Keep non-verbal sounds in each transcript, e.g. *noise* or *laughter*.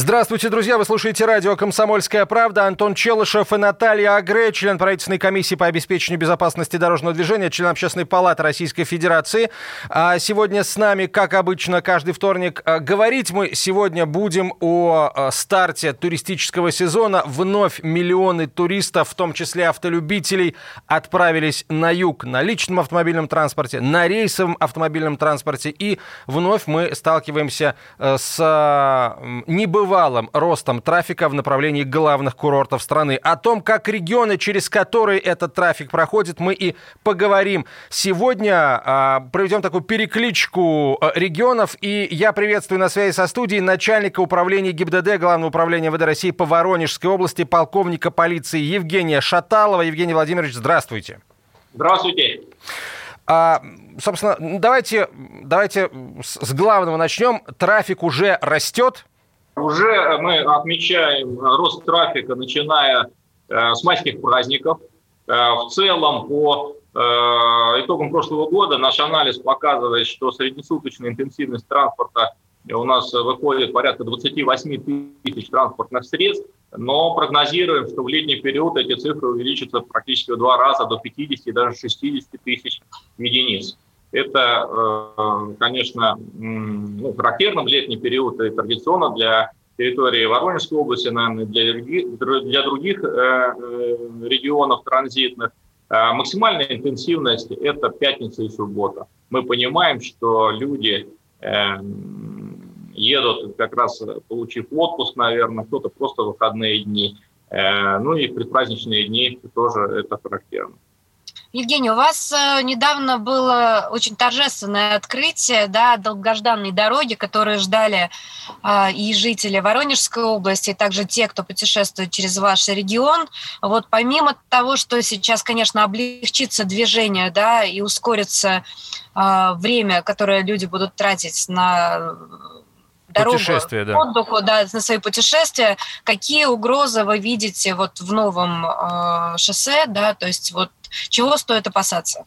Здравствуйте, друзья! Вы слушаете радио «Комсомольская правда». Антон Челышев и Наталья Агре, член правительственной комиссии по обеспечению безопасности дорожного движения, член Общественной палаты Российской Федерации. А сегодня с нами, как обычно, каждый вторник. А, говорить мы сегодня будем о а, старте туристического сезона. Вновь миллионы туристов, в том числе автолюбителей, отправились на юг на личном автомобильном транспорте, на рейсовом автомобильном транспорте. И вновь мы сталкиваемся э, с небывалым небывалым ростом трафика в направлении главных курортов страны. О том, как регионы, через которые этот трафик проходит, мы и поговорим. Сегодня а, проведем такую перекличку а, регионов, и я приветствую на связи со студией начальника управления ГИБДД Главного управления ВД России по Воронежской области, полковника полиции Евгения Шаталова. Евгений Владимирович, здравствуйте. Здравствуйте. А, собственно, давайте, давайте с главного начнем. Трафик уже растет. Уже мы отмечаем рост трафика, начиная э, с майских праздников. Э, в целом, по э, итогам прошлого года наш анализ показывает, что среднесуточная интенсивность транспорта у нас выходит порядка 28 тысяч транспортных средств, но прогнозируем, что в летний период эти цифры увеличатся практически в два раза до 50 и даже 60 тысяч единиц. Это, э, конечно, ну, характерно в летний период и традиционно для территории Воронежской области, наверное, для, для других э, э, регионов транзитных. Максимальная интенсивность – это пятница и суббота. Мы понимаем, что люди едут как раз получив отпуск, наверное, кто-то просто выходные дни. Ну и предпраздничные дни тоже это характерно. Евгений, у вас э, недавно было очень торжественное открытие да, долгожданной дороги, которые ждали э, и жители Воронежской области, и также те, кто путешествует через ваш регион. Вот помимо того, что сейчас, конечно, облегчится движение да, и ускорится э, время, которое люди будут тратить на дорогу путешествия, да. отдыху, да, на свои путешествия. Какие угрозы вы видите вот в новом э, шоссе, да, то есть вот чего стоит опасаться?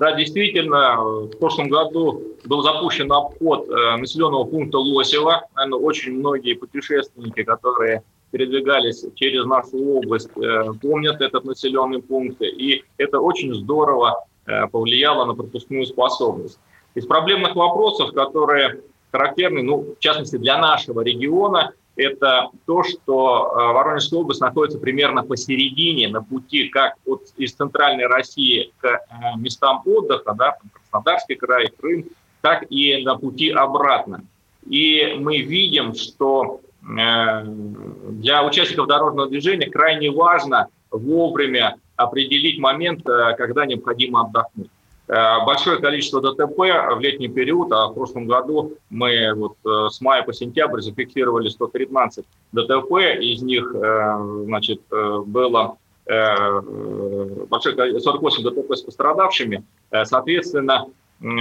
Да, действительно, в прошлом году был запущен обход э, населенного пункта Лосева. Наверное, очень многие путешественники, которые передвигались через нашу область, э, помнят этот населенный пункт. И это очень здорово э, повлияло на пропускную способность. Из проблемных вопросов, которые характерны, ну, в частности, для нашего региона, это то, что э, Воронежская область находится примерно посередине на пути как от, из центральной России к э, местам отдыха, да, Краснодарский край, Крым, так и на пути обратно. И мы видим, что э, для участников дорожного движения крайне важно вовремя определить момент, когда необходимо отдохнуть. Э, большое количество ДТП в летний период, а в прошлом году мы вот э, с мая по сентябрь зафиксировали 113 ДТП, из них э, значит, было большое 48 ДТП с пострадавшими, соответственно, ну,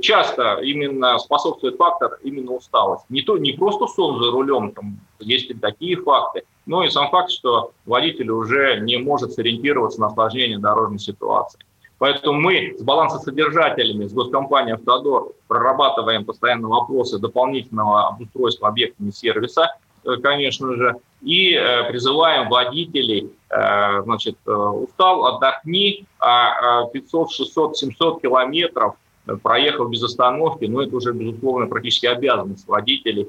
часто именно способствует фактор именно усталость. Не, то, не просто сон за рулем, там есть и такие факты, ну и сам факт, что водитель уже не может сориентироваться на осложнение дорожной ситуации. Поэтому мы с балансосодержателями, с госкомпанией «Автодор» прорабатываем постоянно вопросы дополнительного обустройства объектами сервиса, э, конечно же, и э, призываем водителей, э, значит, устал, отдохни, а 500, 600, 700 километров проехав без остановки, ну это уже, безусловно, практически обязанность водителей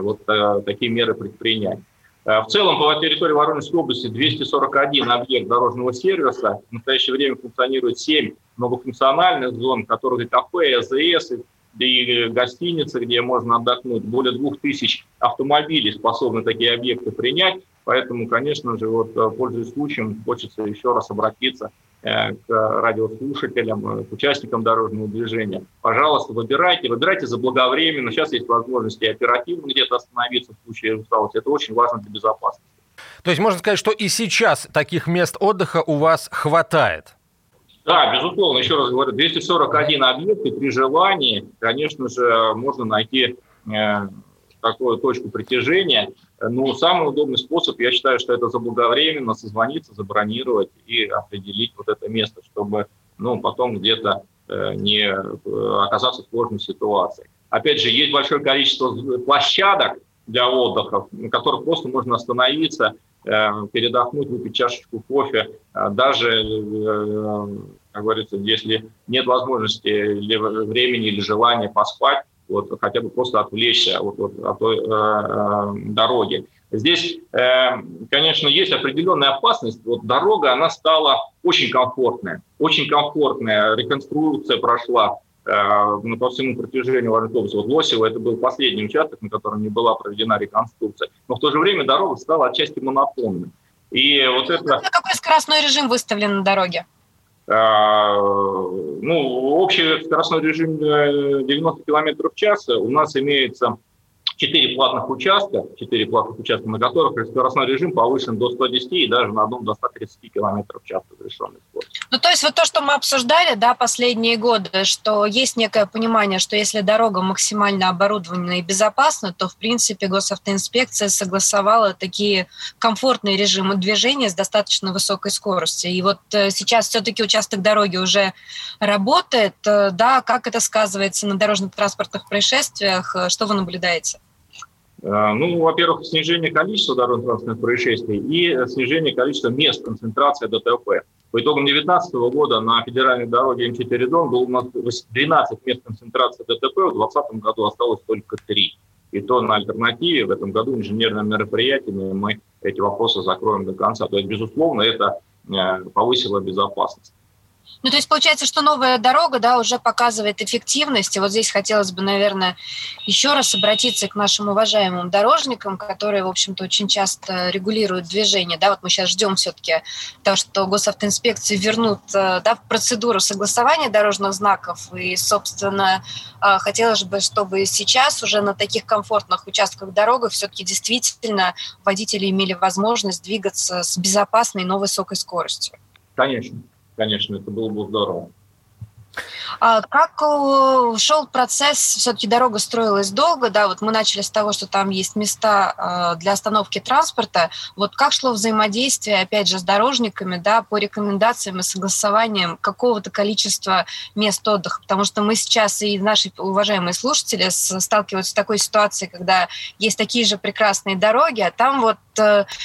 вот такие меры предпринять. Э, в целом по территории Воронежской области 241 объект дорожного сервиса. В настоящее время функционирует 7 многофункциональных зон, и кафе, АЗС, и гостиницы, где можно отдохнуть. Более 2000 автомобилей способны такие объекты принять. Поэтому, конечно же, вот, э, пользуясь случаем, хочется еще раз обратиться Э, к радиослушателям, э, к участникам дорожного движения. Пожалуйста, выбирайте, выбирайте заблаговременно. Сейчас есть возможности оперативно где-то остановиться в случае усталости. Это очень важно для безопасности. То есть можно сказать, что и сейчас таких мест отдыха у вас хватает? Да, безусловно, еще раз говорю, 241 объект, и при желании, конечно же, можно найти э, такую точку притяжения. Но самый удобный способ, я считаю, что это заблаговременно созвониться, забронировать и определить вот это место, чтобы ну, потом где-то э, не э, оказаться в сложной ситуации. Опять же, есть большое количество площадок для отдыха, на которых просто можно остановиться, Э, передохнуть, выпить чашечку кофе, э, даже, как говорится, если нет возможности или времени или желания поспать, вот хотя бы просто отвлечься вот, вот, от той э, дороги. Здесь, э, конечно, есть определенная опасность. Вот дорога, она стала очень комфортная, очень комфортная. Реконструкция прошла Э, ну, по всему протяжению Воронцовца. Вот Лосево это был последний участок, на котором не была проведена реконструкция. Но в то же время дорога стала отчасти монотонной. И вот это... Какой скоростной режим выставлен на дороге? А, ну, общий скоростной режим 90 км в час. У нас имеется 4 платных участка, 4 платных участка, на которых скоростной режим повышен до 110 и даже на одном до 130 км в час разрешенной скорости. Ну, то есть вот то, что мы обсуждали, да, последние годы, что есть некое понимание, что если дорога максимально оборудована и безопасна, то, в принципе, госавтоинспекция согласовала такие комфортные режимы движения с достаточно высокой скоростью. И вот э, сейчас все-таки участок дороги уже работает, э, да, как это сказывается на дорожно-транспортных происшествиях, э, что вы наблюдаете? Э, ну, во-первых, снижение количества дорожно-транспортных происшествий и снижение количества мест концентрации ДТП. По итогам 2019 года на федеральной дороге М4 Дон было у нас 12 мест концентрации ДТП, в 2020 году осталось только 3. И то на альтернативе в этом году инженерными мероприятиями мы эти вопросы закроем до конца. То есть, безусловно, это э, повысило безопасность. Ну, то есть получается, что новая дорога, да, уже показывает эффективность. И вот здесь хотелось бы, наверное, еще раз обратиться к нашим уважаемым дорожникам, которые, в общем-то, очень часто регулируют движение. Да, вот мы сейчас ждем все-таки того, что госавтоинспекции вернут э, да, в процедуру согласования дорожных знаков. И, собственно, э, хотелось бы, чтобы сейчас уже на таких комфортных участках дороги все-таки действительно водители имели возможность двигаться с безопасной, но высокой скоростью. Конечно конечно, это было бы здорово. А как э, шел процесс? Все-таки дорога строилась долго, да, вот мы начали с того, что там есть места э, для остановки транспорта. Вот как шло взаимодействие, опять же, с дорожниками, да, по рекомендациям и согласованиям какого-то количества мест отдыха? Потому что мы сейчас и наши уважаемые слушатели сталкиваются с такой ситуацией, когда есть такие же прекрасные дороги, а там вот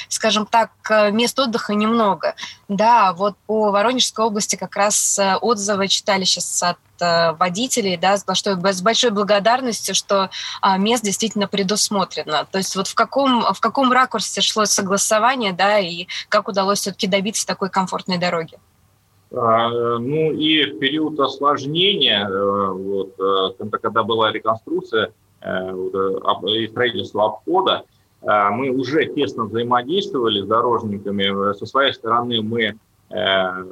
скажем так, э, мест отдыха немного. Да, вот по Воронежской области как раз э, отзывы читали сейчас от водителей, да, с большой, с большой благодарностью, что а, мест действительно предусмотрено. То есть вот в каком, в каком ракурсе шло согласование, да, и как удалось все-таки добиться такой комфортной дороги? А, ну и в период осложнения, вот, когда была реконструкция и строительство обхода, мы уже тесно взаимодействовали с дорожниками. Со своей стороны мы э,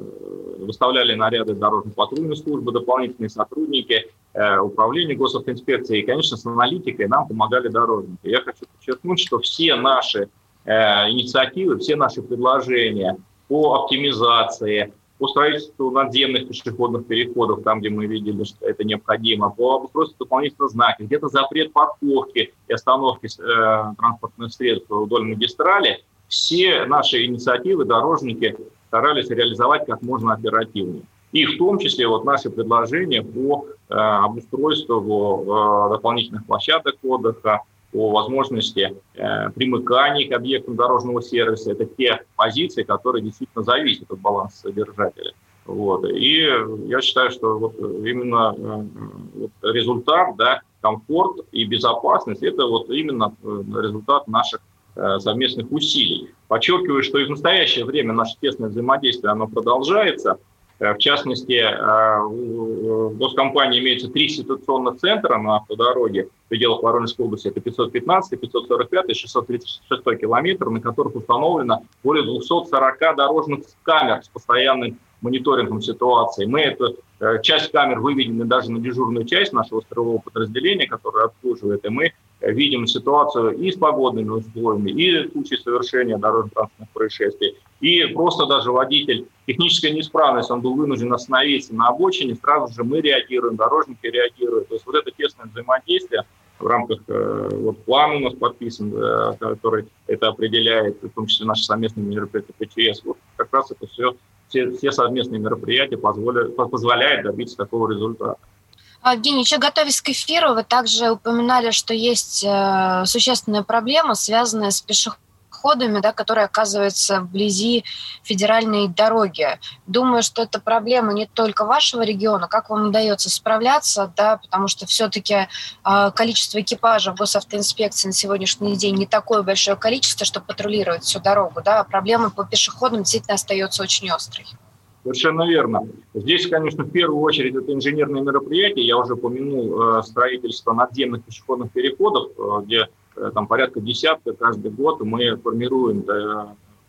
выставляли наряды дорожно-патрульной службы, дополнительные сотрудники, э, управления госавтоинспекции и, конечно, с аналитикой нам помогали дорожники. Я хочу подчеркнуть, что все наши э, инициативы, все наши предложения по оптимизации, по строительству надземных пешеходных переходов, там, где мы видели, что это необходимо, по обустройству дополнительных знаков, где-то запрет парковки и остановки э, транспортных средств вдоль магистрали, все наши инициативы дорожники старались реализовать как можно оперативнее. И в том числе вот наши предложения по э, обустройству э, дополнительных площадок отдыха, о возможности э, примыкания к объектам дорожного сервиса. Это те позиции, которые действительно зависят от баланса содержателя. Вот. И я считаю, что вот именно э, вот результат, да, комфорт и безопасность – это вот именно э, результат наших э, совместных усилий. Подчеркиваю, что и в настоящее время наше тесное взаимодействие оно продолжается – в частности, э, в госкомпании имеется три ситуационных центра на автодороге в пределах Воронежской области. Это 515, 545 и 636 километр, на которых установлено более 240 дорожных камер с постоянным мониторингом ситуации. Мы эту э, часть камер выведены даже на дежурную часть нашего строевого подразделения, которое обслуживает, и мы видим ситуацию и с погодными условиями, и в случае совершения дорожно-транспортных происшествий, и просто даже водитель, техническая неисправность, он был вынужден остановиться на обочине, сразу же мы реагируем, дорожники реагируют. То есть вот это тесное взаимодействие в рамках э, вот плана у нас подписан, э, который это определяет, в том числе наши совместные мероприятия ПЧС. Вот как раз это все, все, все совместные мероприятия позволяют, позволяют добиться такого результата. А, Евгений, еще готовясь к эфиру, вы также упоминали, что есть э, существенная проблема, связанная с пешеходами да, которые оказываются вблизи федеральной дороги. Думаю, что это проблема не только вашего региона. Как вам удается справляться, да, потому что все-таки э, количество экипажей в госавтоинспекции на сегодняшний день не такое большое количество, чтобы патрулировать всю дорогу, да, а проблема по пешеходам действительно остается очень острой. Совершенно верно. Здесь, конечно, в первую очередь это инженерные мероприятия. Я уже упомянул э, строительство надземных пешеходных переходов, э, где Э, там порядка десятка каждый год мы формируем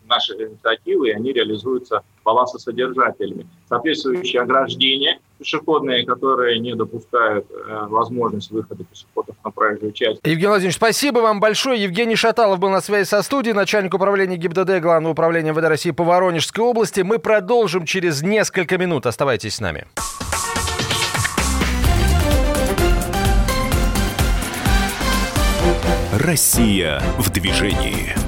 наши инициативы, и они реализуются балансосодержателями. Соответствующие ограждения пешеходные, которые не допускают э, возможность выхода пешеходов на проезжую часть. Евгений Владимирович, спасибо вам большое. Евгений Шаталов был на связи со студией, начальник управления ГИБДД Главного управления МВД России по Воронежской области. Мы продолжим через несколько минут. Оставайтесь с нами. Россия в движении.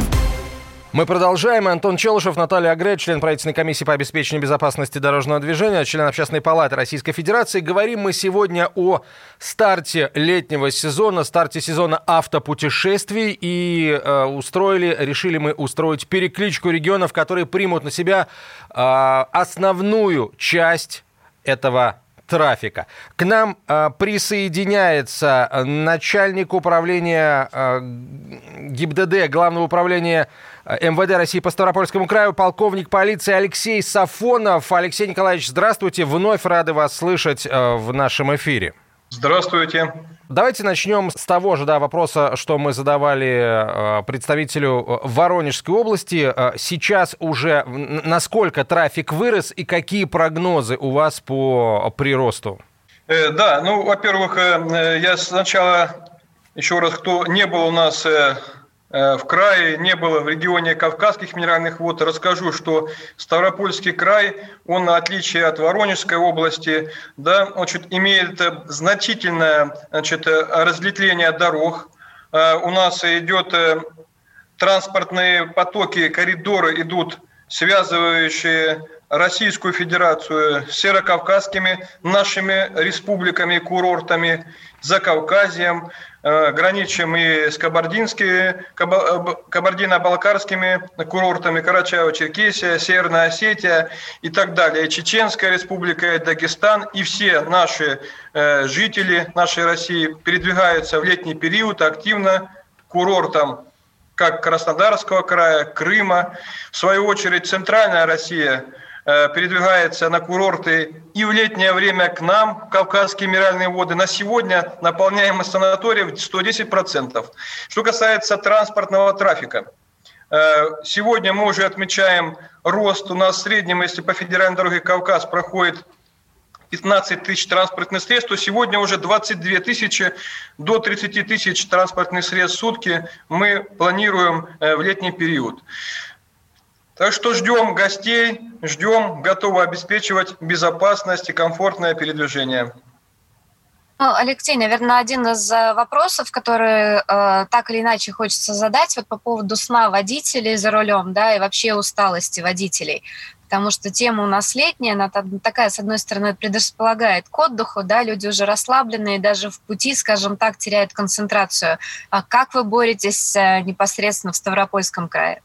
Мы продолжаем. Антон Челышев, Наталья Агре, член правительственной комиссии по обеспечению безопасности дорожного движения, член Общественной палаты Российской Федерации. Говорим мы сегодня о старте летнего сезона, старте сезона автопутешествий. И э, устроили, решили мы устроить перекличку регионов, которые примут на себя э, основную часть этого трафика. К нам э, присоединяется начальник управления э, ГИБДД, Главного управления МВД России по Ставропольскому краю, полковник полиции Алексей Сафонов. Алексей Николаевич, здравствуйте. Вновь рады вас слышать э, в нашем эфире. Здравствуйте. Давайте начнем с того же да, вопроса, что мы задавали э, представителю э, Воронежской области. Сейчас уже насколько трафик вырос и какие прогнозы у вас по приросту? Да, ну, во-первых, я сначала еще раз, кто не был у нас в крае не было, в регионе Кавказских минеральных вод, расскажу, что Ставропольский край, он, на отличие от Воронежской области, да, значит, имеет значительное значит, разветвление дорог. Э, у нас идет э, транспортные потоки, коридоры идут, связывающие Российскую Федерацию с северокавказскими нашими республиками, курортами, Закавказьем, э, граничим и с кабардинскими, кабардино-балкарскими курортами, Карачаево-Черкесия, Северная Осетия и так далее, Чеченская республика, Дагестан, и все наши э, жители нашей России передвигаются в летний период активно курортам как Краснодарского края, Крыма. В свою очередь, Центральная Россия – Э, передвигается на курорты и в летнее время к нам, Кавказские минеральные воды. На сегодня наполняемость санаториев 110%. Что касается транспортного трафика, э, Сегодня мы уже отмечаем рост. У нас в среднем, если по федеральной дороге Кавказ проходит 15 тысяч транспортных средств, то сегодня уже 22 тысячи до 30 тысяч транспортных средств в сутки мы планируем э, в летний период. Так что ждем гостей, ждем, готовы обеспечивать безопасность и комфортное передвижение. Ну, Алексей, наверное, один из э, вопросов, которые э, так или иначе хочется задать, вот по поводу сна водителей за рулем, да, и вообще усталости водителей. Потому что тема у нас летняя, она такая, с одной стороны, предрасполагает к отдыху, да, люди уже расслабленные, даже в пути, скажем так, теряют концентрацию. А как вы боретесь э, непосредственно в Ставропольском крае?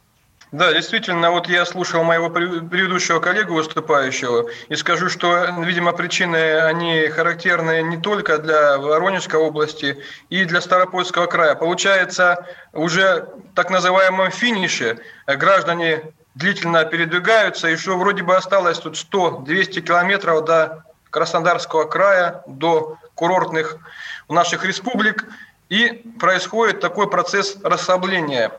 Да, действительно, вот я слушал моего предыдущего коллегу выступающего и скажу, что, видимо, причины, они характерны не только для Воронежской области и для Старопольского края. Получается, уже так называемом финише граждане длительно передвигаются, и что вроде бы осталось тут 100-200 километров до Краснодарского края, до курортных наших республик, и происходит такой процесс расслабления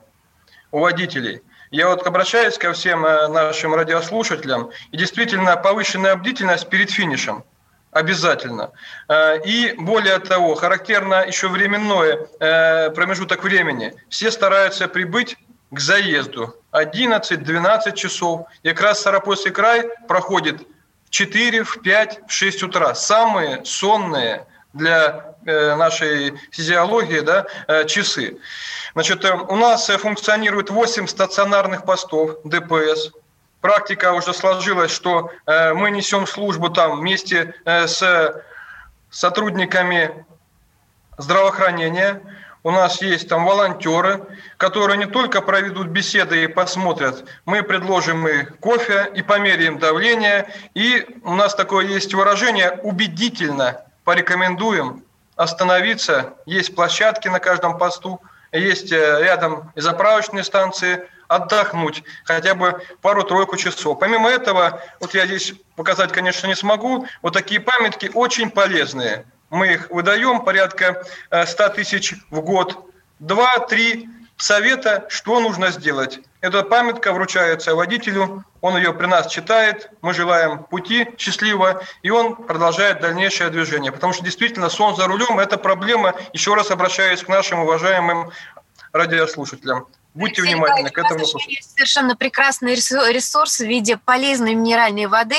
у водителей – я вот обращаюсь ко всем э, нашим радиослушателям, и действительно повышенная бдительность перед финишем. обязательно. Э, и более того, характерно еще временной э, промежуток времени. Все стараются прибыть к заезду 11-12 часов. И как раз Старопольский край проходит в 4, в 5, в 6 утра. Самые сонные для э, нашей физиологии да, часы. Значит, у нас функционирует 8 стационарных постов ДПС – практика уже сложилась, что э, мы несем службу там вместе э, с сотрудниками здравоохранения. У нас есть там волонтеры, которые не только проведут беседы и посмотрят, мы предложим и кофе, и померяем давление. И у нас такое есть выражение «убедительно порекомендуем остановиться». Есть площадки на каждом посту, есть э, рядом и заправочные станции – отдохнуть хотя бы пару-тройку часов. Помимо этого, вот я здесь показать, конечно, не смогу, вот такие памятки очень полезные. Мы их выдаем порядка 100 э, тысяч в год. Два-три совета, что нужно сделать. Эта памятка вручается водителю, он ее при нас читает, мы желаем пути счастливого, и он продолжает дальнейшее движение. Потому что действительно сон за рулем – это проблема, еще раз обращаюсь к нашим уважаемым радиослушателям. Будьте Алексей внимательны к этому вопросу. Есть совершенно прекрасный ресурс в виде полезной минеральной воды.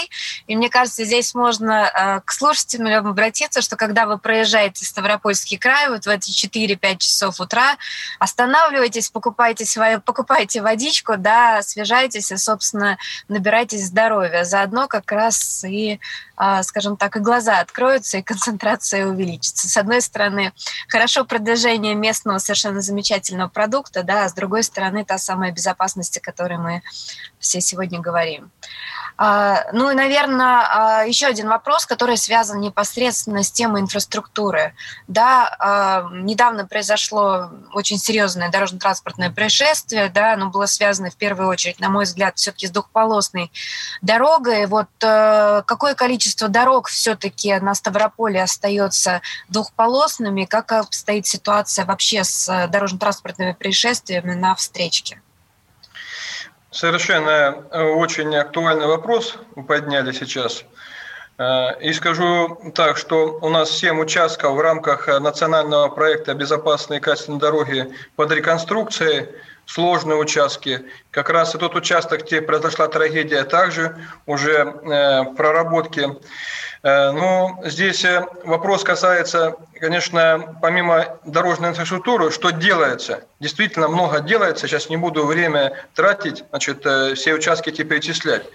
И мне кажется, здесь можно э, к слушателям обратиться, что когда вы проезжаете Ставропольский край, вот в эти 4-5 часов утра, останавливайтесь, покупайте, свою, покупайте водичку, да, освежайтесь и, собственно, набирайтесь здоровья. Заодно как раз и а, скажем так, и глаза откроются, и концентрация увеличится. С одной стороны, хорошо продвижение местного совершенно замечательного продукта, да, а с другой стороны, та самая безопасность, о которой мы все сегодня говорим. А, ну и, наверное, а, еще один вопрос, который связан непосредственно с темой инфраструктуры. Да, а, недавно произошло очень серьезное дорожно-транспортное происшествие, да, оно было связано в первую очередь, на мой взгляд, все-таки с двухполосной дорогой. Вот э, какое количество дорог все-таки на Ставрополе остается двухполосными? Как обстоит ситуация вообще с дорожно-транспортными происшествиями на встречке? Совершенно э, очень актуальный вопрос подняли сейчас. Э, и скажу так, что у нас 7 участков в рамках национального проекта «Безопасные качественные дороги» под реконструкцией, сложные участки. Как раз и тот участок, где произошла трагедия, также уже э, проработки Э, ну, здесь э, вопрос касается, конечно, помимо дорожной инфраструктуры, что делается. Действительно много делается, сейчас не буду время тратить, значит, э, все участки эти перечислять.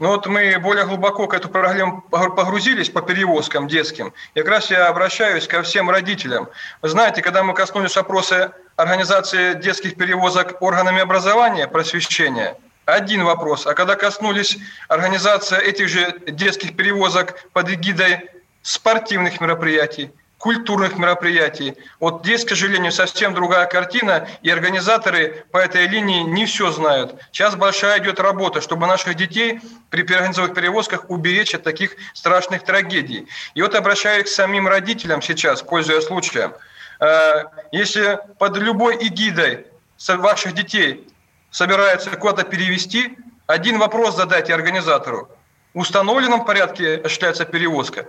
Но вот мы более глубоко к эту проблему погрузились по перевозкам детским. И как раз я обращаюсь ко всем родителям. Вы знаете, когда мы коснулись вопроса организации детских перевозок органами образования, просвещения – один вопрос. А когда коснулись организации этих же детских перевозок под эгидой спортивных мероприятий, культурных мероприятий. Вот здесь, к сожалению, совсем другая картина, и организаторы по этой линии не все знают. Сейчас большая идет работа, чтобы наших детей при организованных перевозках уберечь от таких страшных трагедий. И вот обращаюсь к самим родителям сейчас, пользуясь случаем. Э, если под любой эгидой ваших детей собирается куда-то перевести, один вопрос задайте организатору. В установленном порядке осуществляется перевозка.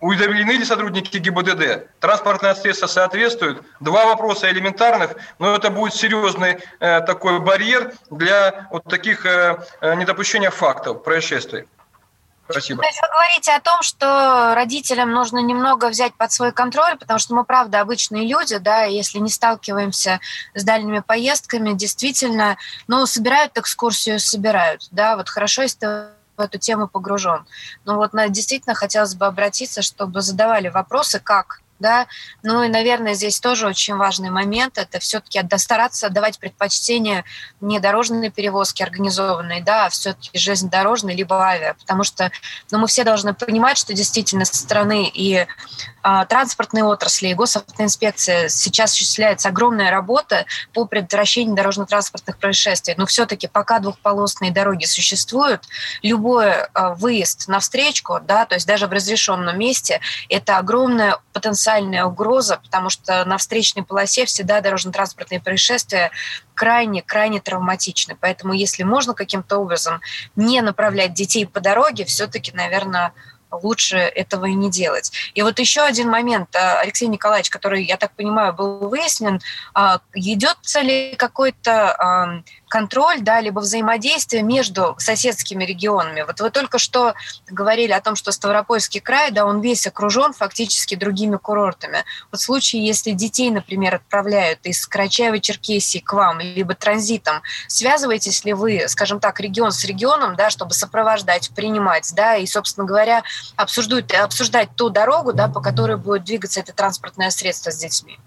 Уведомлены ли сотрудники ГИБДД? Транспортное средство соответствует? Два вопроса элементарных, но это будет серьезный э, такой барьер для вот таких э, э недопущения фактов, происшествий. Спасибо. То есть вы говорите о том, что родителям нужно немного взять под свой контроль, потому что мы, правда, обычные люди, да, если не сталкиваемся с дальними поездками, действительно, ну, собирают экскурсию, собирают, да, вот хорошо, если ты в эту тему погружен. Но вот действительно хотелось бы обратиться, чтобы задавали вопросы, как да. Ну и, наверное, здесь тоже очень важный момент – это все-таки стараться отдавать предпочтение не дорожной перевозке организованной, да, а все-таки железнодорожной либо авиа, потому что ну, мы все должны понимать, что действительно со стороны и а, транспортной отрасли, и госавтоинспекции сейчас осуществляется огромная работа по предотвращению дорожно-транспортных происшествий. Но все-таки пока двухполосные дороги существуют, любой а, выезд на встречку, да, то есть даже в разрешенном месте, это огромная потенциальная угроза, потому что на встречной полосе всегда дорожно-транспортные происшествия крайне-крайне травматичны. Поэтому если можно каким-то образом не направлять детей по дороге, все-таки, наверное, лучше этого и не делать. И вот еще один момент, Алексей Николаевич, который, я так понимаю, был выяснен, идется ли какой-то контроль, да, либо взаимодействие между соседскими регионами. Вот вы только что говорили о том, что Ставропольский край, да, он весь окружен фактически другими курортами. Вот в случае, если детей, например, отправляют из Карачаева-Черкесии к вам, либо транзитом, связываетесь ли вы, скажем так, регион с регионом, да, чтобы сопровождать, принимать, да, и, собственно говоря, обсуждать, обсуждать ту дорогу, да, по которой будет двигаться это транспортное средство с детьми?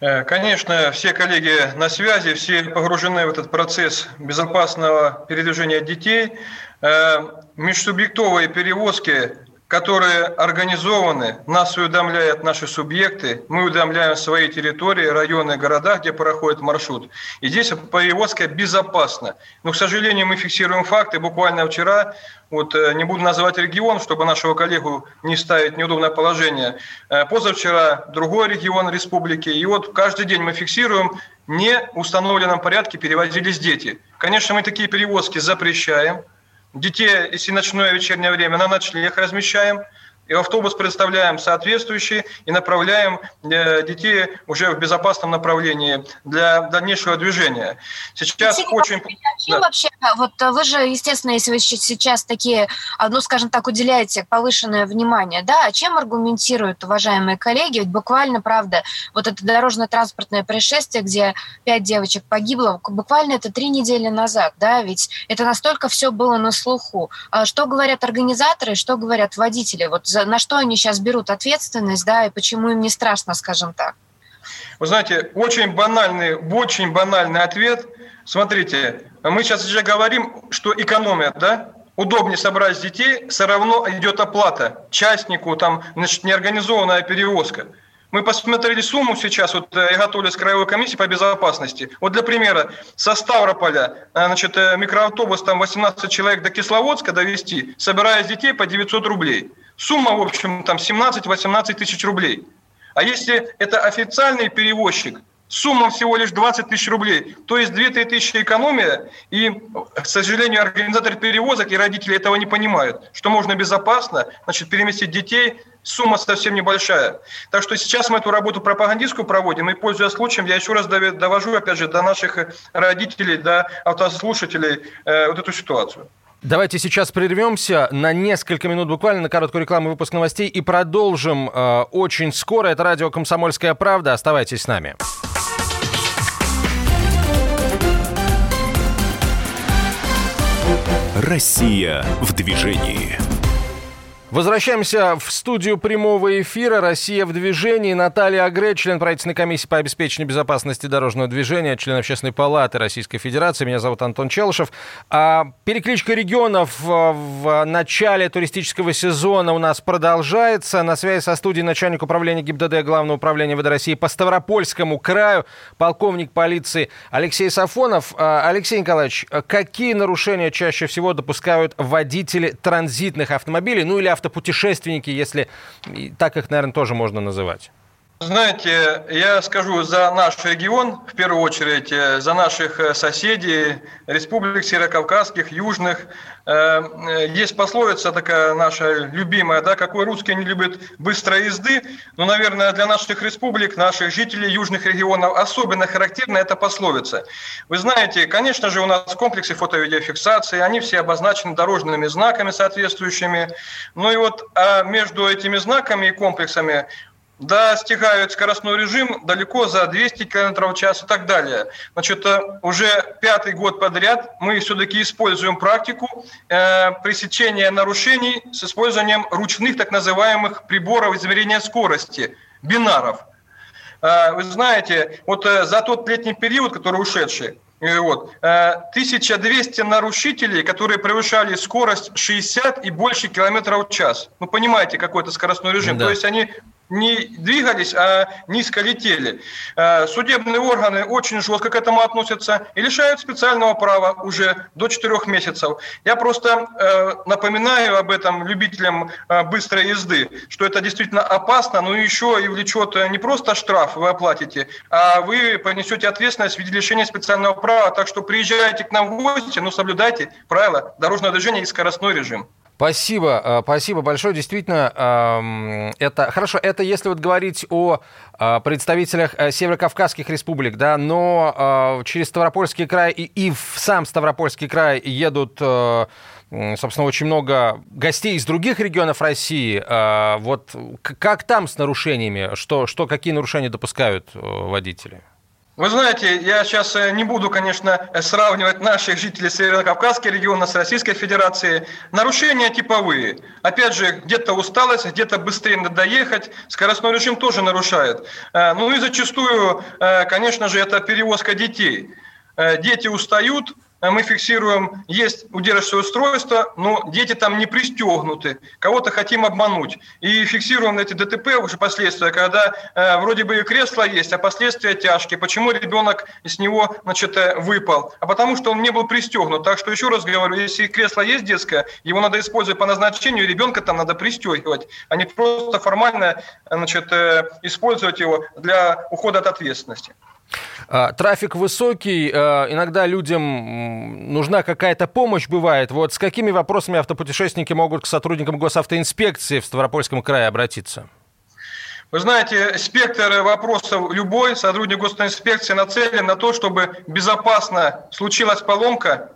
Э, конечно, все коллеги на связи, все погружены в этот процесс безопасного передвижения детей. Э, межсубъектовые перевозки которые организованы, нас уведомляют наши субъекты, мы уведомляем свои территории, районы, города, где проходит маршрут. И здесь перевозка безопасна. Но, к сожалению, мы фиксируем факты. Буквально вчера, вот э, не буду называть регион, чтобы нашего коллегу не ставить неудобное положение, э, позавчера другой регион республики. И вот каждый день мы фиксируем, не установленном порядке перевозились дети. Конечно, мы такие перевозки запрещаем, Детей, если ночное вечернее время, на ночлег размещаем – и автобус представляем соответствующий и направляем э, детей уже в безопасном направлении для дальнейшего движения. Сейчас Сергей, очень... А чем да. вообще, вот вы же, естественно, если вы сейчас такие, а, ну, скажем так, уделяете повышенное внимание, да, а чем аргументируют уважаемые коллеги? Ведь буквально, правда, вот это дорожно-транспортное происшествие, где пять девочек погибло, буквально это три недели назад, да, ведь это настолько все было на слуху. А что говорят организаторы, что говорят водители? Вот на что они сейчас берут ответственность, да, и почему им не страшно, скажем так? Вы знаете, очень банальный, очень банальный ответ. Смотрите, мы сейчас уже говорим, что экономят, да? Удобнее собрать детей, все равно идет оплата частнику, там, значит, неорганизованная перевозка. Мы посмотрели сумму сейчас, вот э, я готовлюсь к краевой комиссии по безопасности. Вот для примера, со Ставрополя, э, значит, э, микроавтобус, там 18 человек до Кисловодска довести, собирая детей по 900 рублей. Сумма, в общем, там 17-18 тысяч рублей. А если это официальный перевозчик, сумма всего лишь 20 тысяч рублей, то есть 2-3 тысячи экономия, и, к сожалению, организаторы перевозок и родители этого не понимают, что можно безопасно значит, переместить детей, сумма совсем небольшая. Так что сейчас мы эту работу пропагандистскую проводим, и, пользуясь случаем, я еще раз довожу, опять же, до наших родителей, до автослушателей э, вот эту ситуацию. Давайте сейчас прервемся на несколько минут, буквально на короткую рекламу выпуск новостей и продолжим э, очень скоро. Это радио «Комсомольская правда». Оставайтесь с нами. Россия в движении. Возвращаемся в студию прямого эфира «Россия в движении». Наталья Агре, член правительственной комиссии по обеспечению безопасности дорожного движения, член Общественной палаты Российской Федерации. Меня зовут Антон Челышев. А, перекличка регионов в начале туристического сезона у нас продолжается. На связи со студией начальник управления ГИБДД Главного управления ВД России по Ставропольскому краю, полковник полиции Алексей Сафонов. А, Алексей Николаевич, какие нарушения чаще всего допускают водители транзитных автомобилей, ну или автомобилей автопутешественники, если так их, наверное, тоже можно называть? Знаете, я скажу за наш регион, в первую очередь, э, за наших э, соседей, республик северокавказских, южных. Э, есть пословица такая наша любимая, да, какой русский не любит быстрой езды. Но, наверное, для наших республик, наших жителей южных регионов особенно характерна эта пословица. Вы знаете, конечно же, у нас комплексы фото-видеофиксации, они все обозначены дорожными знаками соответствующими. Ну и вот а между этими знаками и комплексами достигают скоростной режим далеко за 200 км в час и так далее. Значит, э, уже пятый год подряд мы все-таки используем практику э, пресечения нарушений с использованием ручных так называемых приборов измерения скорости, бинаров. Э, вы знаете, вот э, за тот летний период, который ушедший, э, вот. 1200 нарушителей, которые превышали скорость 60 и больше километров в час. Ну, понимаете, какой это скоростной режим. Да. То есть они не двигались, а низко летели. Э, судебные органы очень жестко к этому относятся и лишают специального права уже до 4 месяцев. Я просто э, напоминаю об этом любителям э, быстрой езды, что это действительно опасно, но еще и влечет не просто штраф вы оплатите, а вы понесете ответственность в виде лишения специального права. Так что приезжайте к нам в гости, но соблюдайте правила дорожного движения и скоростной режим. Спасибо, э, спасибо большое. Действительно, это хорошо. Это если вот говорить о э, представителях э, северокавказских республик, да, но через Ставропольский край и, и в сам Ставропольский край едут, собственно, очень много гостей из других регионов России. Вот как там с нарушениями? Что, что какие нарушения допускают водители? Вы знаете, я сейчас э, не буду, конечно, сравнивать наших жителей Северо-Кавказского региона с Российской Федерацией. Нарушения типовые. Опять же, где-то усталость, где-то быстрее надо доехать. Скоростной режим тоже нарушает. Э, ну и зачастую, э, конечно же, это перевозка детей. Дети устают, мы фиксируем, есть удерживающее устройство, но дети там не пристегнуты, кого-то хотим обмануть. И фиксируем эти ДТП уже последствия, когда э, вроде бы и кресло есть, а последствия тяжкие. Почему ребенок с него значит, э, выпал? А потому что он не был пристегнут. Так что еще раз говорю, если кресло есть детское, его надо использовать по назначению, ребенка там надо пристегивать, а не просто формально значит, э, использовать его для ухода от ответственности. А, трафик высокий, а, иногда людям нужна какая-то помощь бывает. Вот с какими вопросами автопутешественники могут к сотрудникам госавтоинспекции в Ставропольском крае обратиться? Вы знаете, спектр вопросов любой сотрудник госинспекции нацелен на то, чтобы безопасно случилась поломка,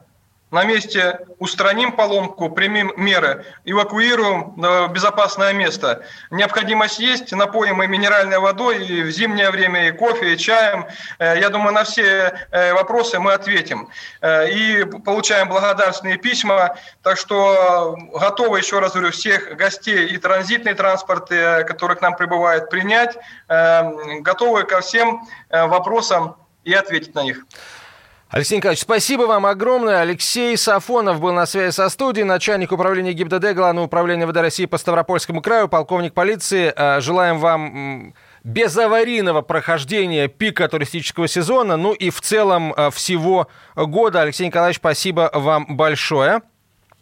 на месте устраним поломку, примем меры, эвакуируем в безопасное место. Необходимость есть, напоим мы минеральной водой и в зимнее время и кофе, и чаем. Э, я думаю, на все э, вопросы мы ответим. Э, и получаем благодарственные письма. Так что готовы, еще раз говорю, всех гостей и транзитный транспорт, который к нам прибывает, принять. Готовы ко всем вопросам и ответить на них. Алексей Николаевич, спасибо вам огромное. Алексей Сафонов был на связи со студией, начальник управления ГИБДД, Главного управления ВД России по Ставропольскому краю, полковник полиции. Э, желаем вам безаварийного прохождения пика туристического сезона, ну и в целом э, всего года. Алексей Николаевич, спасибо вам большое.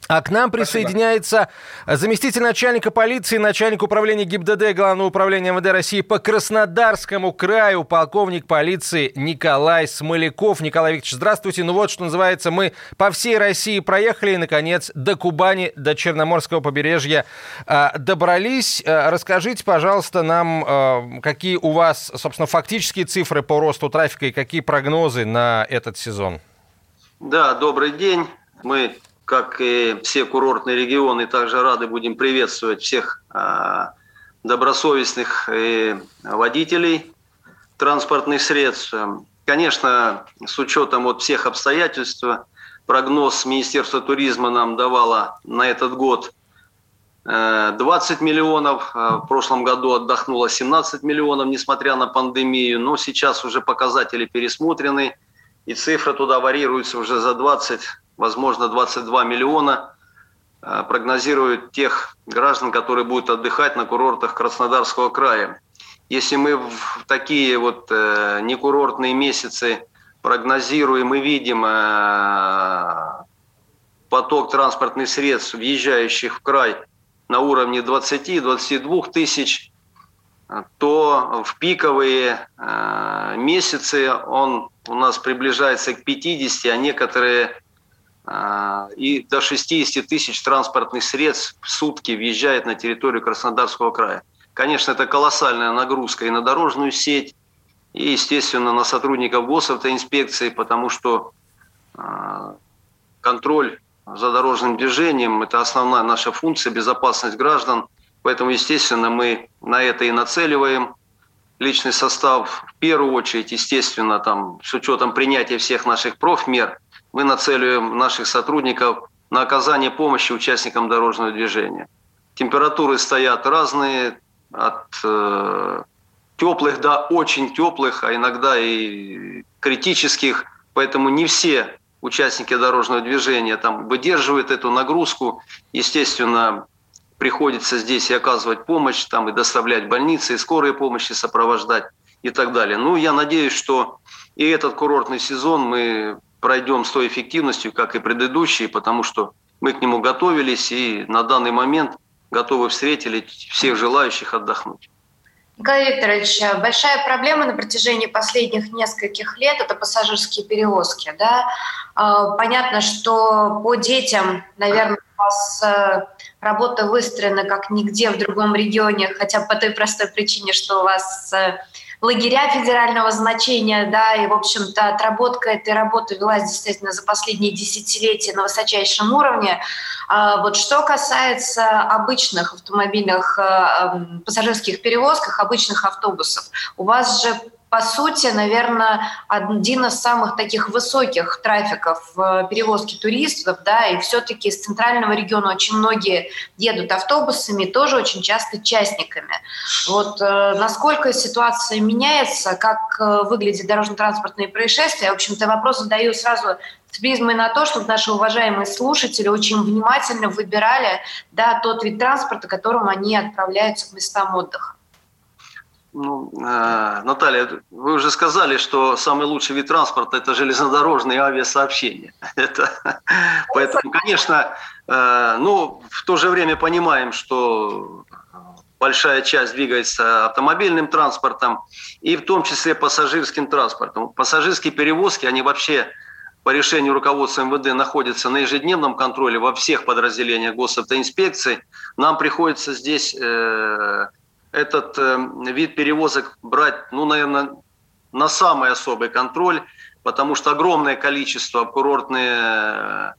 А к нам присоединяется Спасибо. заместитель начальника полиции, начальник управления ГИБДД Главного управления МВД России по Краснодарскому краю, полковник полиции Николай Смоляков. Николай Викторович, здравствуйте. Ну вот, что называется, мы по всей России проехали и, наконец, до Кубани, до Черноморского побережья э, добрались. Э, расскажите, пожалуйста, нам, э, какие у вас, собственно, фактические цифры по росту трафика и какие прогнозы на этот сезон? Да, добрый день. Мы как и все курортные регионы, также рады будем приветствовать всех а, добросовестных э, водителей транспортных средств. Конечно, с учетом вот всех обстоятельств, прогноз Министерства туризма нам давало на этот год 20 э, миллионов, а в прошлом году отдохнуло 17 миллионов, несмотря на пандемию, но сейчас уже показатели пересмотрены, и цифра туда варьируется уже за 20 возможно, 22 миллиона э, прогнозируют тех граждан, которые будут отдыхать на курортах Краснодарского края. Если мы в такие вот э, некурортные месяцы прогнозируем и видим э, поток транспортных средств, въезжающих в край на уровне 20-22 тысяч, то в пиковые месяцы он у нас приближается к 50, а некоторые и до 60 тысяч транспортных средств в сутки въезжает на территорию Краснодарского края. Конечно, это колоссальная нагрузка и на дорожную сеть, и, естественно, на сотрудников госавтоинспекции, потому что а, контроль за дорожным движением – это основная наша функция, безопасность граждан. Поэтому, естественно, мы на это и нацеливаем личный состав. В первую очередь, естественно, там, с учетом принятия всех наших профмер – мы нацеливаем наших сотрудников на оказание помощи участникам дорожного движения. Температуры стоят разные, от э, теплых до очень теплых, а иногда и критических. Поэтому не все участники дорожного движения там выдерживают эту нагрузку. Естественно, приходится здесь и оказывать помощь, там и доставлять больницы, и скорые помощи сопровождать и так далее. Ну, я надеюсь, что и этот курортный сезон мы пройдем с той эффективностью, как и предыдущие, потому что мы к нему готовились и на данный момент готовы встретили всех желающих отдохнуть. Николай Викторович, большая проблема на протяжении последних нескольких лет – это пассажирские перевозки. Да? А, понятно, что по детям, наверное, у вас э, работа выстроена как нигде в другом регионе, хотя по той простой причине, что у вас э, лагеря федерального значения, да, и, в общем-то, отработка этой работы велась действительно за последние десятилетия на высочайшем уровне. А вот что касается обычных автомобильных э, пассажирских перевозках, обычных автобусов, у вас же по сути, наверное, один из самых таких высоких трафиков перевозки туристов, да, и все-таки из центрального региона очень многие едут автобусами, тоже очень часто частниками. Вот э, насколько ситуация меняется, как э, выглядят дорожно-транспортные происшествия, в общем-то, вопрос задаю сразу с призмой на то, чтобы наши уважаемые слушатели очень внимательно выбирали да, тот вид транспорта, которым они отправляются к местам отдыха. Ну, э, Наталья, вы уже сказали, что самый лучший вид транспорта – это железнодорожные авиасообщения. *laughs* Это, *laughs* поэтому, конечно, э, ну, в то же время понимаем, что большая часть двигается автомобильным транспортом и в том числе пассажирским транспортом. Пассажирские перевозки, они вообще по решению руководства МВД находятся на ежедневном контроле во всех подразделениях госавтоинспекции. Нам приходится здесь э, этот э, вид перевозок брать, ну, наверное, на самый особый контроль, потому что огромное количество курортные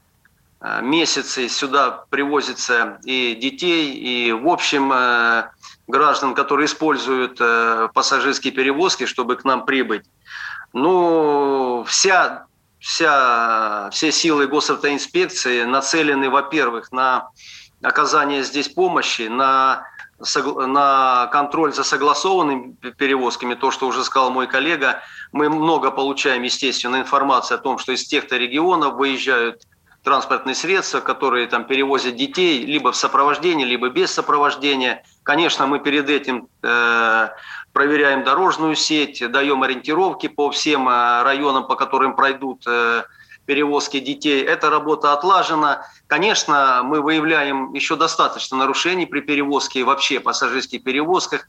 э, месяцы сюда привозится и детей, и в общем э, граждан, которые используют пассажирские перевозки, чтобы к нам прибыть. Ну, вся, вся, все силы госавтоинспекции нацелены, во-первых, на оказание здесь помощи, на на контроль за согласованными перевозками, то, что уже сказал мой коллега, мы много получаем, естественно, информации о том, что из тех-то регионов выезжают транспортные средства, которые там перевозят детей либо в сопровождении, либо без сопровождения. Конечно, мы перед этим э, проверяем дорожную сеть, даем ориентировки по всем э, районам, по которым пройдут э, перевозки детей. Эта работа отлажена. Конечно, мы выявляем еще достаточно нарушений при перевозке вообще пассажирских перевозках.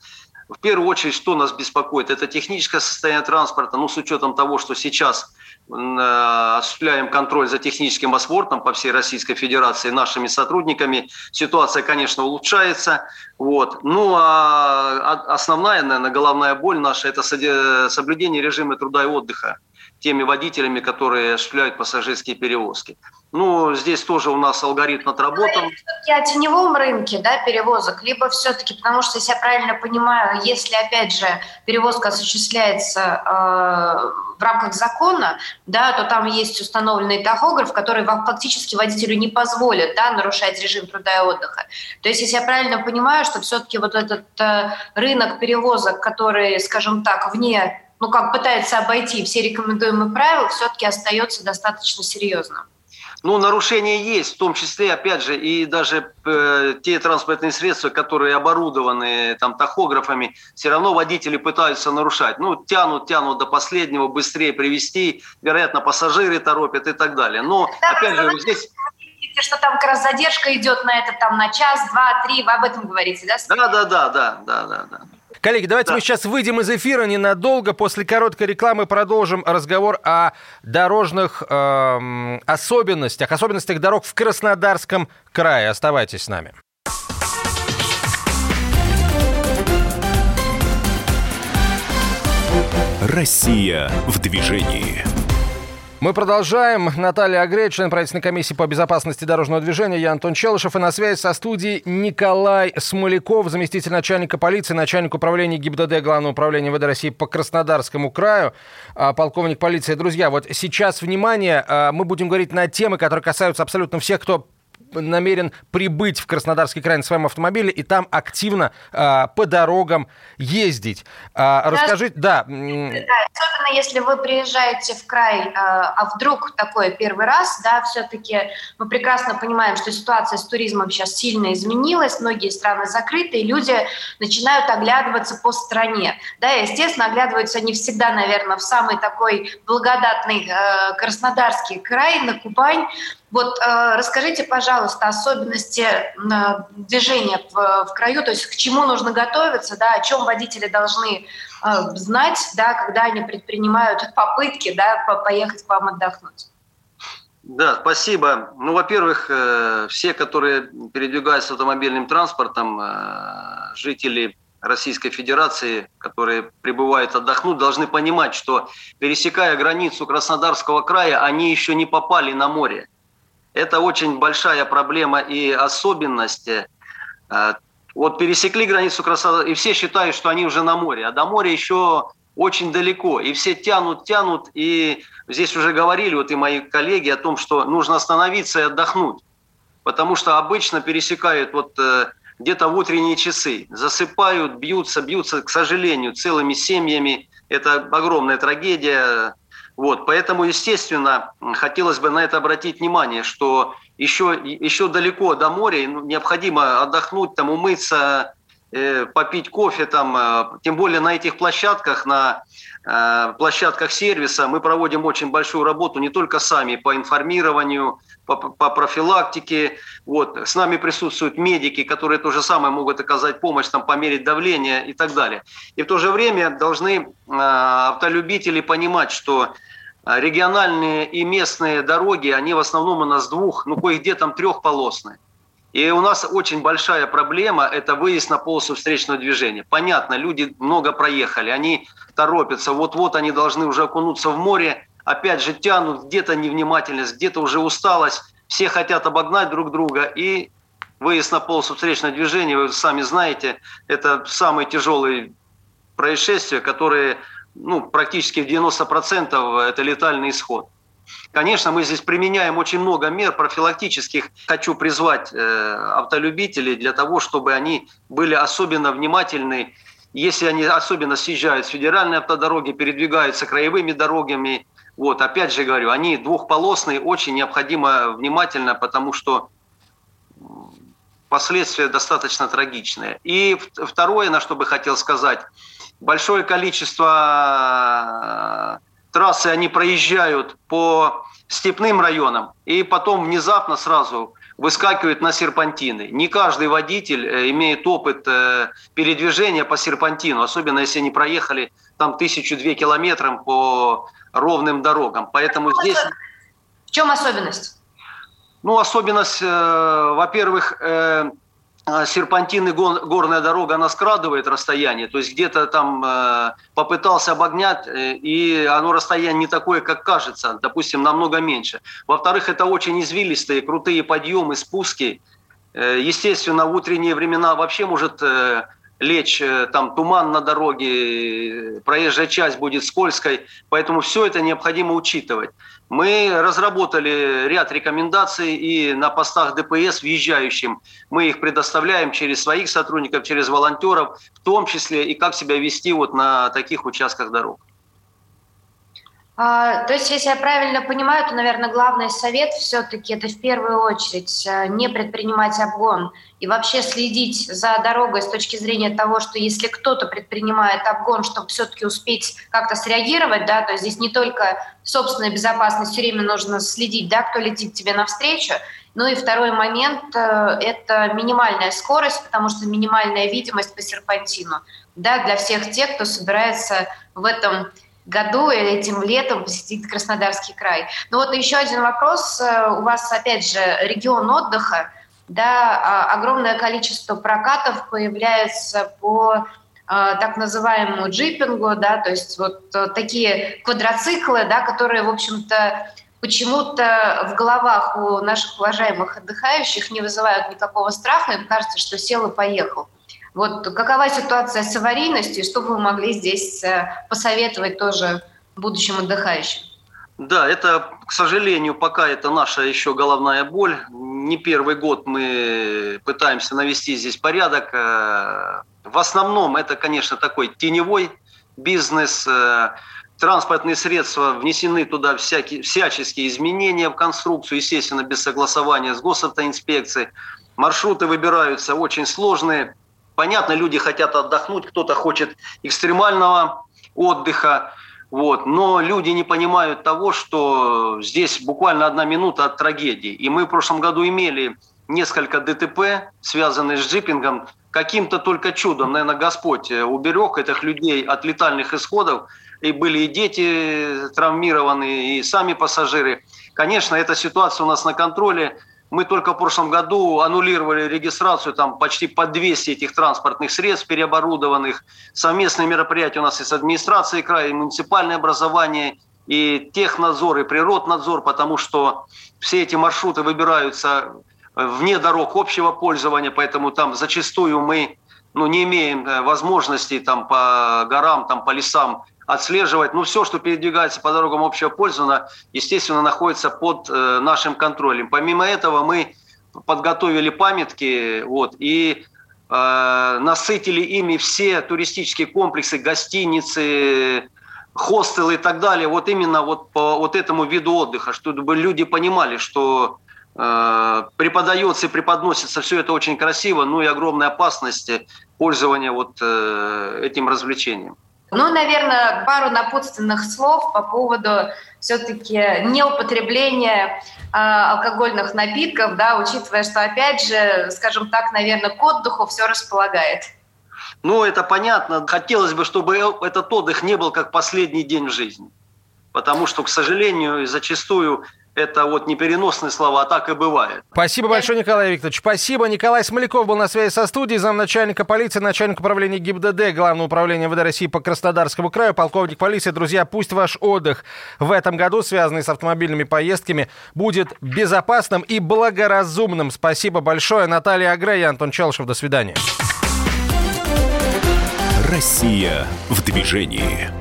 В первую очередь, что нас беспокоит, это техническое состояние транспорта, ну, с учетом того, что сейчас осуществляем контроль за техническим паспортом по всей Российской Федерации нашими сотрудниками. Ситуация, конечно, улучшается. Вот. Ну, а основная, наверное, головная боль наша – это соблюдение режима труда и отдыха теми водителями, которые осуществляют пассажирские перевозки. Ну, здесь тоже у нас алгоритм отработан. Все-таки о теневом рынке да, перевозок, либо все-таки, потому что, если я правильно понимаю, если, опять же, перевозка осуществляется э, в рамках закона, да, то там есть установленный тахограф, который фактически водителю не позволит да, нарушать режим труда и отдыха. То есть, если я правильно понимаю, что все-таки вот этот э, рынок перевозок, который, скажем так, вне ну, как пытается обойти все рекомендуемые правила, все-таки остается достаточно серьезным. Ну, нарушения есть, в том числе, опять же, и даже э, те транспортные средства, которые оборудованы там тахографами, все равно водители пытаются нарушать. Ну, тянут, тянут до последнего, быстрее привести, вероятно, пассажиры торопят и так далее. Но, да, опять же, здесь что там как раз задержка идет на это там на час, два, три, вы об этом говорите, да? Да, да, да, да, да, да, да. Коллеги, давайте да. мы сейчас выйдем из эфира ненадолго. После короткой рекламы продолжим разговор о дорожных э, особенностях, особенностях дорог в Краснодарском крае. Оставайтесь с нами. Россия в движении. Мы продолжаем. Наталья Агрей, член правительственной комиссии по безопасности дорожного движения. Я Антон Челышев. И на связи со студией Николай Смоляков, заместитель начальника полиции, начальник управления ГИБДД Главного управления ВД России по Краснодарскому краю, а, полковник полиции. Друзья, вот сейчас, внимание, а, мы будем говорить на темы, которые касаются абсолютно всех, кто намерен прибыть в Краснодарский край на своем автомобиле и там активно э, по дорогам ездить. Э, расскажите, да. да. Особенно если вы приезжаете в край, э, а вдруг такое первый раз, да, все-таки мы прекрасно понимаем, что ситуация с туризмом сейчас сильно изменилась, многие страны закрыты, и люди начинают оглядываться по стране. Да, и, естественно, оглядываются не всегда, наверное, в самый такой благодатный э, Краснодарский край, на Кубань, вот э, расскажите, пожалуйста, особенности э, движения в, краю, то есть к чему нужно готовиться, да, о чем водители должны э, знать, да, когда они предпринимают попытки да, по поехать к вам отдохнуть. Да, спасибо. Ну, во-первых, все, которые передвигаются автомобильным транспортом, жители Российской Федерации, которые прибывают отдохнуть, должны понимать, что пересекая границу Краснодарского края, они еще не попали на море. Это очень большая проблема и особенность. Э, вот пересекли границу Краснодара, и все считают, что они уже на море, а до моря еще очень далеко. И все тянут, тянут, и здесь уже говорили вот и мои коллеги о том, что нужно остановиться и отдохнуть. Потому что обычно пересекают вот э, где-то в утренние часы, засыпают, бьются, бьются, к сожалению, целыми семьями. Это огромная трагедия. Вот, поэтому, естественно, хотелось бы на это обратить внимание, что еще, еще далеко до моря, ну, необходимо отдохнуть, там, умыться, э, попить кофе, там, э, тем более на этих площадках, на э, площадках сервиса мы проводим очень большую работу не только сами по информированию, по, по профилактике. Вот. С нами присутствуют медики, которые то же самое могут оказать помощь, там, померить давление и так далее. И в то же время должны э, автолюбители понимать, что региональные и местные дороги, они в основном у нас двух, ну кое-где там трехполосные. И у нас очень большая проблема – это выезд на полосу встречного движения. Понятно, люди много проехали, они торопятся, вот-вот они должны уже окунуться в море, опять же тянут, где-то невнимательность, где-то уже усталость, все хотят обогнать друг друга, и выезд на полосу встречного движения, вы сами знаете, это самые тяжелые происшествия, которые ну, практически в 90% это летальный исход. Конечно, мы здесь применяем очень много мер профилактических. Хочу призвать э, автолюбителей для того, чтобы они были особенно внимательны, если они особенно съезжают с федеральной автодороги, передвигаются краевыми дорогами. Вот, опять же говорю, они двухполосные, очень необходимо внимательно, потому что последствия достаточно трагичные. И второе, на что бы хотел сказать, большое количество трассы они проезжают по степным районам и потом внезапно сразу выскакивают на серпантины. Не каждый водитель э, имеет опыт э, передвижения по серпантину, особенно если они проехали там тысячу-две километров по ровным дорогам. Поэтому здесь... В чем особенность? Ну, особенность, э, во-первых, э, а, серпантины горная дорога, она скрадывает расстояние, то есть где-то там э, попытался обогнать, э, и оно расстояние не такое, как кажется, допустим, намного меньше. Во-вторых, это очень извилистые, крутые подъемы, спуски. Э, естественно, в утренние времена вообще может лечь там туман на дороге, проезжая часть будет скользкой, поэтому все это необходимо учитывать. Мы разработали ряд рекомендаций и на постах ДПС въезжающим мы их предоставляем через своих сотрудников, через волонтеров, в том числе и как себя вести вот на таких участках дорог. А, то есть, если я правильно понимаю, то, наверное, главный совет все-таки это в первую очередь э, не предпринимать обгон и вообще следить за дорогой с точки зрения того, что если кто-то предпринимает обгон, чтобы все-таки успеть как-то среагировать, да, то здесь не только собственная безопасность, все время нужно следить, да, кто летит тебе навстречу, ну и второй момент э, – это минимальная скорость, потому что минимальная видимость по серпантину, да, для всех тех, кто собирается в этом году этим летом посетить Краснодарский край. Ну вот еще один вопрос. Э, у вас, опять же, регион отдыха, да, а, огромное количество прокатов появляется по э, так называемому джипингу, да, то есть вот э, такие квадроциклы, да, которые, в общем-то, почему-то в головах у наших уважаемых отдыхающих не вызывают никакого страха, им кажется, что сел и поехал. Вот какова ситуация с аварийностью, что вы могли здесь э, посоветовать тоже будущим отдыхающим? Да, это, к сожалению, пока это наша еще головная боль. Не первый год мы пытаемся навести здесь порядок. Э, в основном это, конечно, такой теневой бизнес. Э, транспортные средства внесены туда всякие, всяческие изменения в конструкцию, естественно, без согласования с госавтоинспекцией. Маршруты выбираются очень сложные. Понятно, люди хотят отдохнуть, кто-то хочет экстремального отдыха, вот. Но люди не понимают того, что здесь буквально одна минута от трагедии. И мы в прошлом году имели несколько ДТП, связанных с джипингом. Каким-то только чудом, наверное, Господь уберег этих людей от летальных исходов. И были и дети травмированы, и сами пассажиры. Конечно, эта ситуация у нас на контроле. Мы только в прошлом году аннулировали регистрацию там почти по 200 этих транспортных средств переоборудованных. Совместные мероприятия у нас и с администрацией края, и муниципальное образование, и технадзор, и природнадзор, потому что все эти маршруты выбираются вне дорог общего пользования, поэтому там зачастую мы ну, не имеем э, возможности там, по горам, там, по лесам отслеживать. Ну, все, что передвигается по дорогам общего пользования, естественно, находится под э, нашим контролем. Помимо этого, мы подготовили памятки вот, и э, насытили ими все туристические комплексы, гостиницы, хостелы и так далее, вот именно вот по вот этому виду отдыха, чтобы люди понимали, что э, преподается и преподносится все это очень красиво, но и огромная опасность пользования вот э, этим развлечением. Ну, наверное, пару напутственных слов по поводу все-таки неупотребления э, алкогольных напитков, да, учитывая, что, опять же, скажем так, наверное, к отдыху все располагает. Ну, это понятно. Хотелось бы, чтобы этот отдых не был как последний день в жизни. Потому что, к сожалению, зачастую это вот не переносные слова, а так и бывает. Спасибо большое, Николай Викторович. Спасибо. Николай Смоляков был на связи со студией, замначальника полиции, начальник управления ГИБДД, Главного управления МВД России по Краснодарскому краю, полковник полиции. Друзья, пусть ваш отдых в этом году, связанный с автомобильными поездками, будет безопасным и благоразумным. Спасибо большое. Наталья Агре и Антон Челшев. До свидания. Россия в движении.